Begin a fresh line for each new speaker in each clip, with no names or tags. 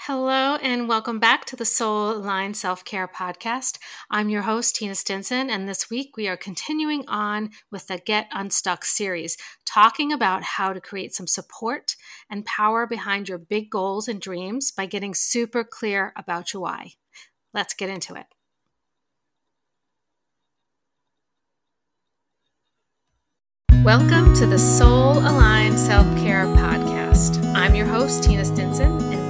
Hello, and welcome back to the Soul Aligned Self Care Podcast. I'm your host, Tina Stinson, and this week we are continuing on with the Get Unstuck series, talking about how to create some support and power behind your big goals and dreams by getting super clear about your why. Let's get into it. Welcome to the Soul Aligned Self Care Podcast. I'm your host, Tina Stinson, and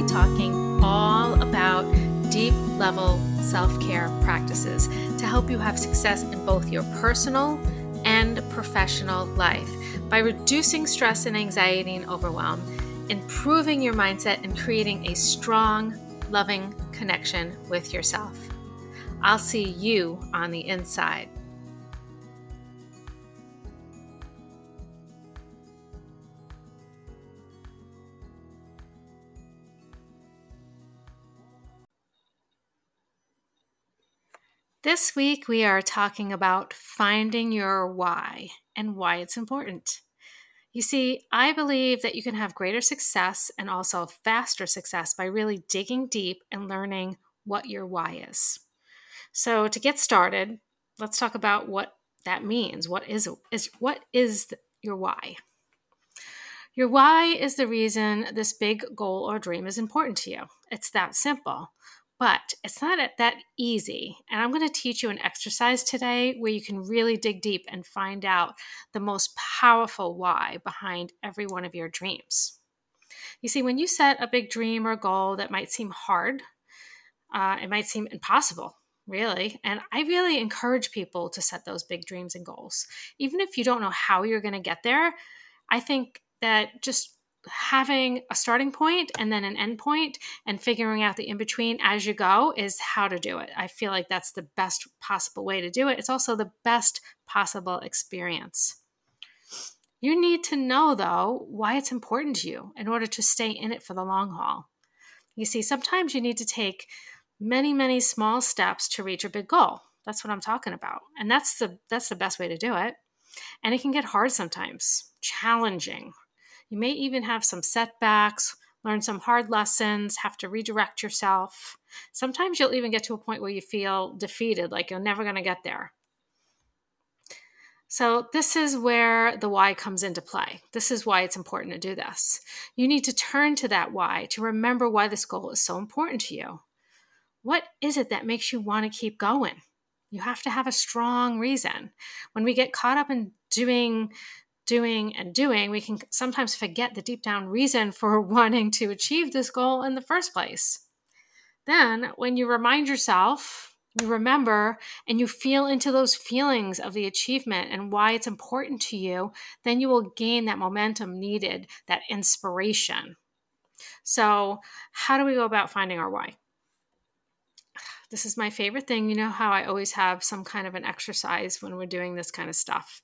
be talking all about deep level self care practices to help you have success in both your personal and professional life by reducing stress and anxiety and overwhelm, improving your mindset, and creating a strong, loving connection with yourself. I'll see you on the inside. This week, we are talking about finding your why and why it's important. You see, I believe that you can have greater success and also faster success by really digging deep and learning what your why is. So, to get started, let's talk about what that means. What is, is what is your why? Your why is the reason this big goal or dream is important to you. It's that simple. But it's not that easy. And I'm going to teach you an exercise today where you can really dig deep and find out the most powerful why behind every one of your dreams. You see, when you set a big dream or goal that might seem hard, uh, it might seem impossible, really. And I really encourage people to set those big dreams and goals. Even if you don't know how you're going to get there, I think that just having a starting point and then an end point and figuring out the in between as you go is how to do it. I feel like that's the best possible way to do it. It's also the best possible experience. You need to know, though, why it's important to you in order to stay in it for the long haul. You see, sometimes you need to take many, many small steps to reach a big goal. That's what I'm talking about. And that's the that's the best way to do it. And it can get hard sometimes, challenging, you may even have some setbacks, learn some hard lessons, have to redirect yourself. Sometimes you'll even get to a point where you feel defeated, like you're never going to get there. So, this is where the why comes into play. This is why it's important to do this. You need to turn to that why to remember why this goal is so important to you. What is it that makes you want to keep going? You have to have a strong reason. When we get caught up in doing doing and doing, we can sometimes forget the deep down reason for wanting to achieve this goal in the first place. Then, when you remind yourself, you remember, and you feel into those feelings of the achievement and why it's important to you, then you will gain that momentum needed, that inspiration. So, how do we go about finding our why? This is my favorite thing. You know how I always have some kind of an exercise when we're doing this kind of stuff.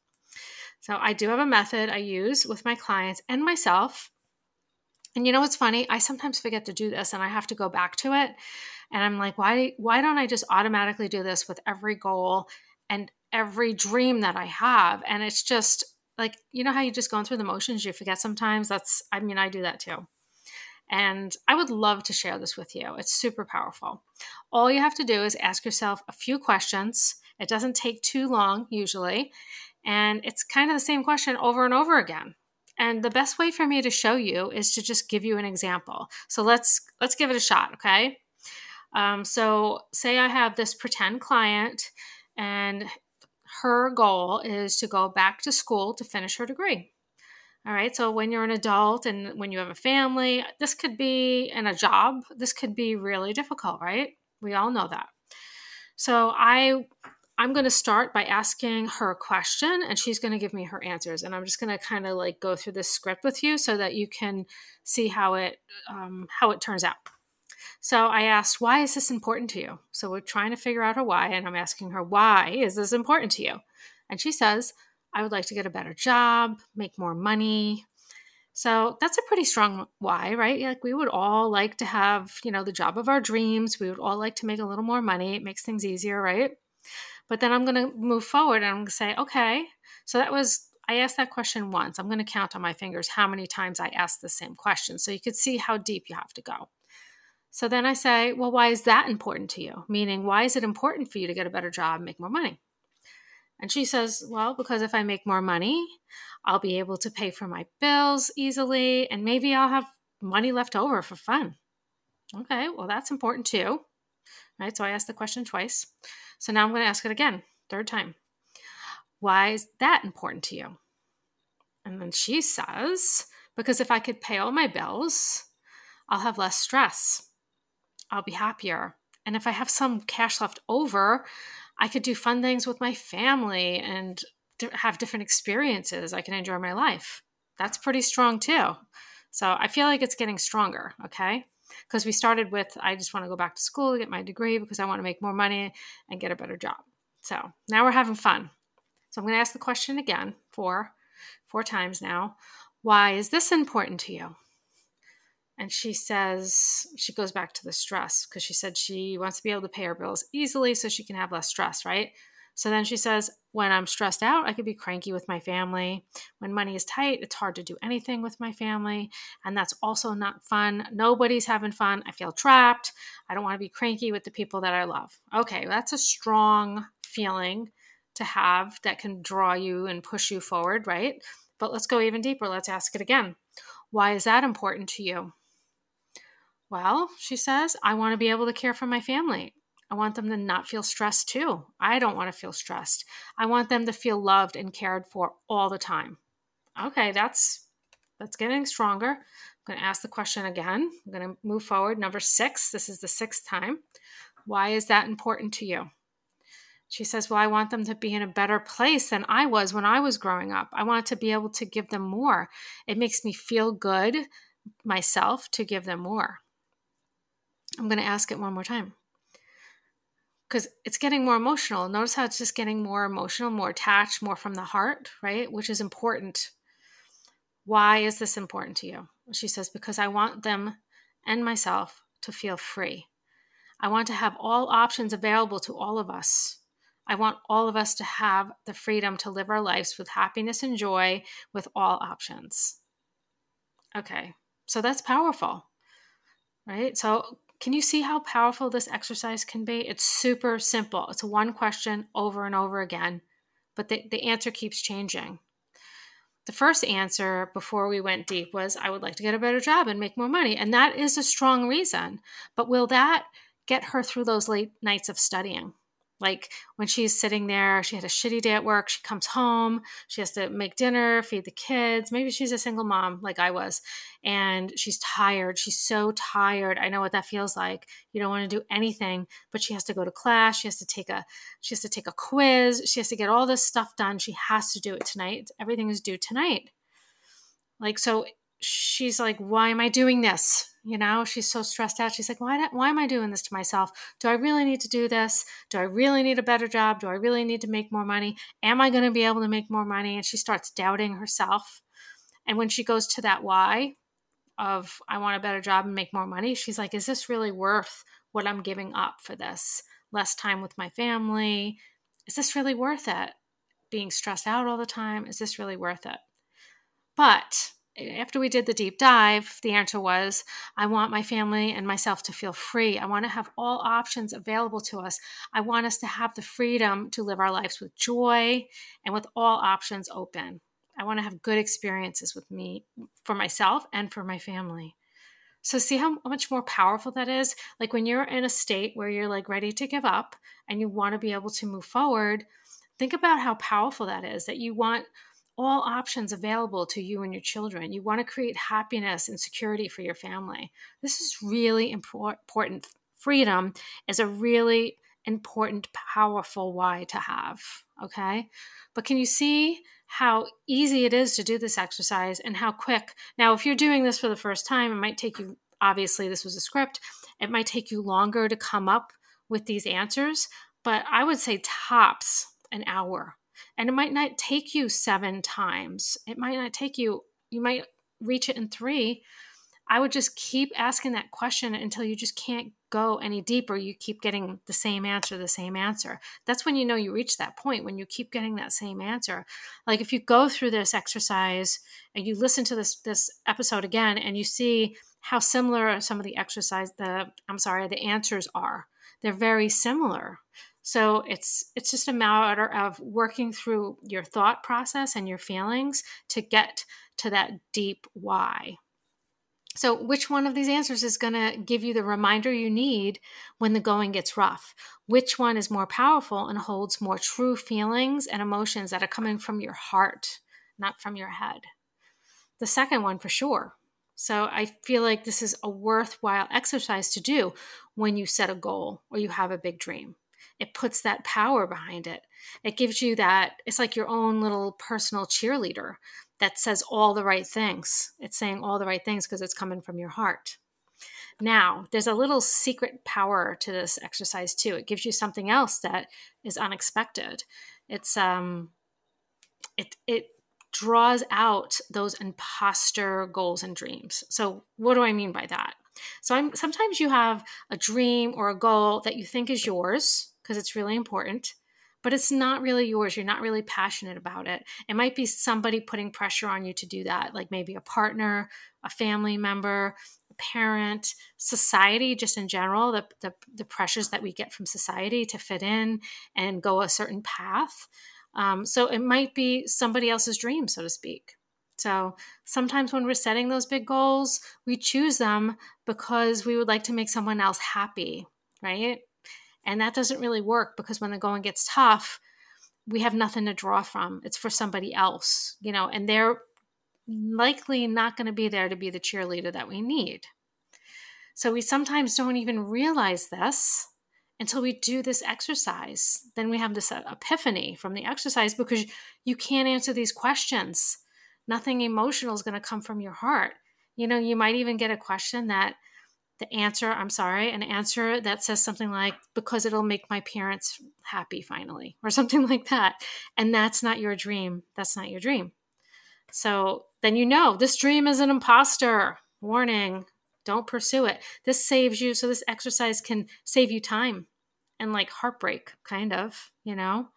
So I do have a method I use with my clients and myself. And you know what's funny? I sometimes forget to do this and I have to go back to it. And I'm like, why why don't I just automatically do this with every goal and every dream that I have? And it's just like, you know how you just going through the motions, you forget sometimes? That's I mean, I do that too. And I would love to share this with you. It's super powerful. All you have to do is ask yourself a few questions. It doesn't take too long usually. And it's kind of the same question over and over again. And the best way for me to show you is to just give you an example. So let's let's give it a shot, okay? Um, so say I have this pretend client, and her goal is to go back to school to finish her degree. All right. So when you're an adult and when you have a family, this could be in a job. This could be really difficult, right? We all know that. So I I'm going to start by asking her a question and she's going to give me her answers. And I'm just going to kind of like go through this script with you so that you can see how it um, how it turns out. So I asked, why is this important to you? So we're trying to figure out her why, and I'm asking her, why is this important to you? And she says, I would like to get a better job, make more money. So that's a pretty strong why, right? Like we would all like to have, you know, the job of our dreams. We would all like to make a little more money. It makes things easier, right? But then I'm going to move forward and I'm going to say, okay, so that was, I asked that question once. I'm going to count on my fingers how many times I asked the same question. So you could see how deep you have to go. So then I say, well, why is that important to you? Meaning, why is it important for you to get a better job make more money? And she says, well, because if I make more money, I'll be able to pay for my bills easily and maybe I'll have money left over for fun. Okay, well, that's important too. Right? So I asked the question twice. So now I'm going to ask it again, third time. Why is that important to you? And then she says, because if I could pay all my bills, I'll have less stress. I'll be happier. And if I have some cash left over, I could do fun things with my family and have different experiences. I can enjoy my life. That's pretty strong too. So I feel like it's getting stronger, okay? Because we started with I just want to go back to school, to get my degree because I want to make more money and get a better job. So now we're having fun. So I'm going to ask the question again four, four times now. Why is this important to you? And she says, she goes back to the stress because she said she wants to be able to pay her bills easily so she can have less stress, right? So then she says, when I'm stressed out, I could be cranky with my family. When money is tight, it's hard to do anything with my family. And that's also not fun. Nobody's having fun. I feel trapped. I don't want to be cranky with the people that I love. Okay, that's a strong feeling to have that can draw you and push you forward, right? But let's go even deeper. Let's ask it again. Why is that important to you? Well, she says, I want to be able to care for my family. I want them to not feel stressed too. I don't want to feel stressed. I want them to feel loved and cared for all the time. Okay, that's that's getting stronger. I'm going to ask the question again. I'm going to move forward. Number 6. This is the sixth time. Why is that important to you? She says, Well, I want them to be in a better place than I was when I was growing up. I want to be able to give them more. It makes me feel good myself to give them more. I'm going to ask it one more time because it's getting more emotional. Notice how it's just getting more emotional, more attached, more from the heart, right? Which is important. Why is this important to you? She says, Because I want them and myself to feel free. I want to have all options available to all of us. I want all of us to have the freedom to live our lives with happiness and joy with all options. Okay, so that's powerful, right? So can you see how powerful this exercise can be? It's super simple. It's one question over and over again, but the, the answer keeps changing. The first answer before we went deep was I would like to get a better job and make more money. And that is a strong reason. But will that get her through those late nights of studying? Like when she's sitting there, she had a shitty day at work. She comes home, she has to make dinner, feed the kids. Maybe she's a single mom like I was, and she's tired. She's so tired. I know what that feels like. You don't want to do anything, but she has to go to class. She has to take a she has to take a quiz. She has to get all this stuff done. She has to do it tonight. Everything is due tonight. Like so she's like, why am I doing this? You know, she's so stressed out. She's like, why, why am I doing this to myself? Do I really need to do this? Do I really need a better job? Do I really need to make more money? Am I going to be able to make more money? And she starts doubting herself. And when she goes to that why of, I want a better job and make more money, she's like, is this really worth what I'm giving up for this? Less time with my family? Is this really worth it? Being stressed out all the time? Is this really worth it? But after we did the deep dive, the answer was I want my family and myself to feel free. I want to have all options available to us. I want us to have the freedom to live our lives with joy and with all options open. I want to have good experiences with me, for myself, and for my family. So, see how much more powerful that is? Like when you're in a state where you're like ready to give up and you want to be able to move forward, think about how powerful that is that you want all options available to you and your children. You want to create happiness and security for your family. This is really important. Freedom is a really important, powerful why to have. Okay. But can you see how easy it is to do this exercise and how quick? Now, if you're doing this for the first time, it might take you, obviously, this was a script, it might take you longer to come up with these answers, but I would say tops an hour and it might not take you seven times. It might not take you, you might reach it in three, I would just keep asking that question until you just can't go any deeper. You keep getting the same answer, the same answer. That's when you know you reach that point when you keep getting that same answer. Like if you go through this exercise and you listen to this this episode again and you see how similar some of the exercise the I'm sorry, the answers are. They're very similar. So it's it's just a matter of working through your thought process and your feelings to get to that deep why. So, which one of these answers is going to give you the reminder you need when the going gets rough? Which one is more powerful and holds more true feelings and emotions that are coming from your heart, not from your head? The second one, for sure. So, I feel like this is a worthwhile exercise to do when you set a goal or you have a big dream. It puts that power behind it. It gives you that, it's like your own little personal cheerleader that says all the right things. It's saying all the right things because it's coming from your heart. Now, there's a little secret power to this exercise too. It gives you something else that is unexpected. It's um it it draws out those imposter goals and dreams. So, what do I mean by that? So, I'm, sometimes you have a dream or a goal that you think is yours because it's really important but it's not really yours. You're not really passionate about it. It might be somebody putting pressure on you to do that, like maybe a partner, a family member, a parent, society, just in general, the, the, the pressures that we get from society to fit in and go a certain path. Um, so it might be somebody else's dream, so to speak. So sometimes when we're setting those big goals, we choose them because we would like to make someone else happy, right? And that doesn't really work because when the going gets tough, we have nothing to draw from. It's for somebody else, you know, and they're likely not going to be there to be the cheerleader that we need. So we sometimes don't even realize this until we do this exercise. Then we have this uh, epiphany from the exercise because you can't answer these questions. Nothing emotional is going to come from your heart. You know, you might even get a question that the answer, I'm sorry, an answer that says something like, because it'll make my parents happy finally, or something like that. And that's not your dream. That's not your dream. So then you know this dream is an imposter. Warning, don't pursue it. This saves you. So this exercise can save you time and like heartbreak, kind of, you know?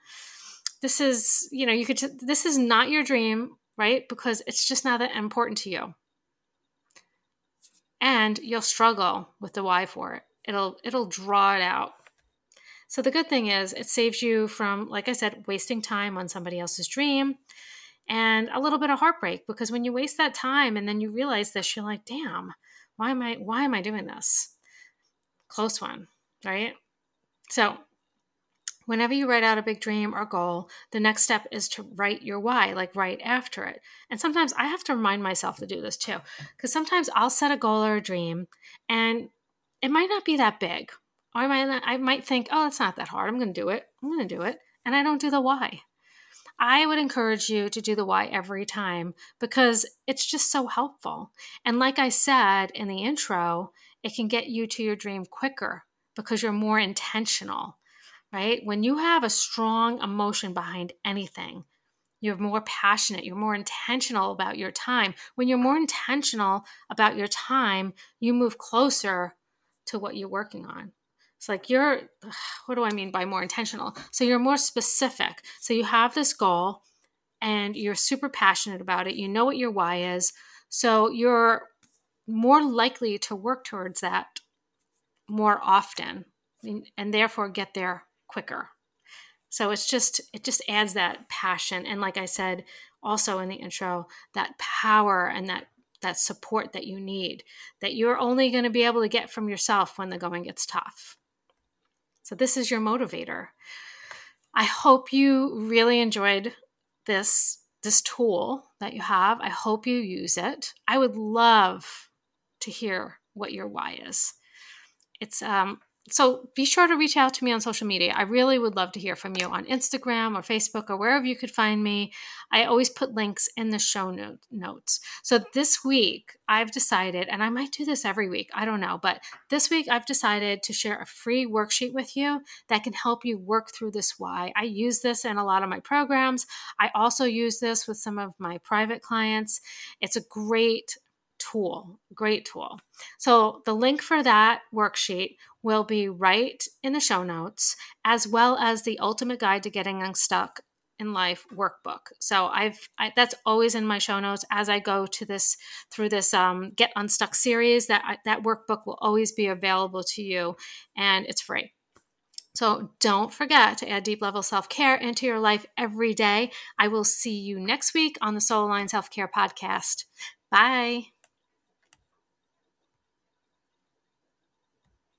This is, you know, you could, t- this is not your dream, right? Because it's just not that important to you and you'll struggle with the why for it. It'll it'll draw it out. So the good thing is it saves you from like I said wasting time on somebody else's dream and a little bit of heartbreak because when you waste that time and then you realize this you're like, "Damn, why am I why am I doing this?" Close one, right? So, whenever you write out a big dream or goal, the next step is to write your why, like right after it. And sometimes I have to remind myself to do this too, because sometimes I'll set a goal or a dream and it might not be that big. Or I might, I might think, oh, it's not that hard. I'm going to do it. I'm going to do it. And I don't do the why. I would encourage you to do the why every time because it's just so helpful. And like I said in the intro, it can get you to your dream quicker because you're more intentional right? When you have a strong emotion behind anything, you're more passionate, you're more intentional about your time. When you're more intentional about your time, you move closer to what you're working on. It's like you're, what do I mean by more intentional? So you're more specific. So you have this goal and you're super passionate about it. You know what your why is. So you're more likely to work towards that more often and therefore get there quicker. So it's just it just adds that passion and like I said also in the intro that power and that that support that you need that you're only going to be able to get from yourself when the going gets tough. So this is your motivator. I hope you really enjoyed this this tool that you have. I hope you use it. I would love to hear what your why is. It's um so be sure to reach out to me on social media. I really would love to hear from you on Instagram or Facebook or wherever you could find me. I always put links in the show note, notes. So this week, I've decided, and I might do this every week, I don't know, but this week I've decided to share a free worksheet with you that can help you work through this why. I use this in a lot of my programs. I also use this with some of my private clients. It's a great tool, great tool. So the link for that worksheet will be right in the show notes, as well as the ultimate guide to getting unstuck in life workbook. So I've I, that's always in my show notes as I go to this through this um, get unstuck series. That that workbook will always be available to you, and it's free. So don't forget to add deep level self care into your life every day. I will see you next week on the Soul Aligned Self Care Podcast. Bye.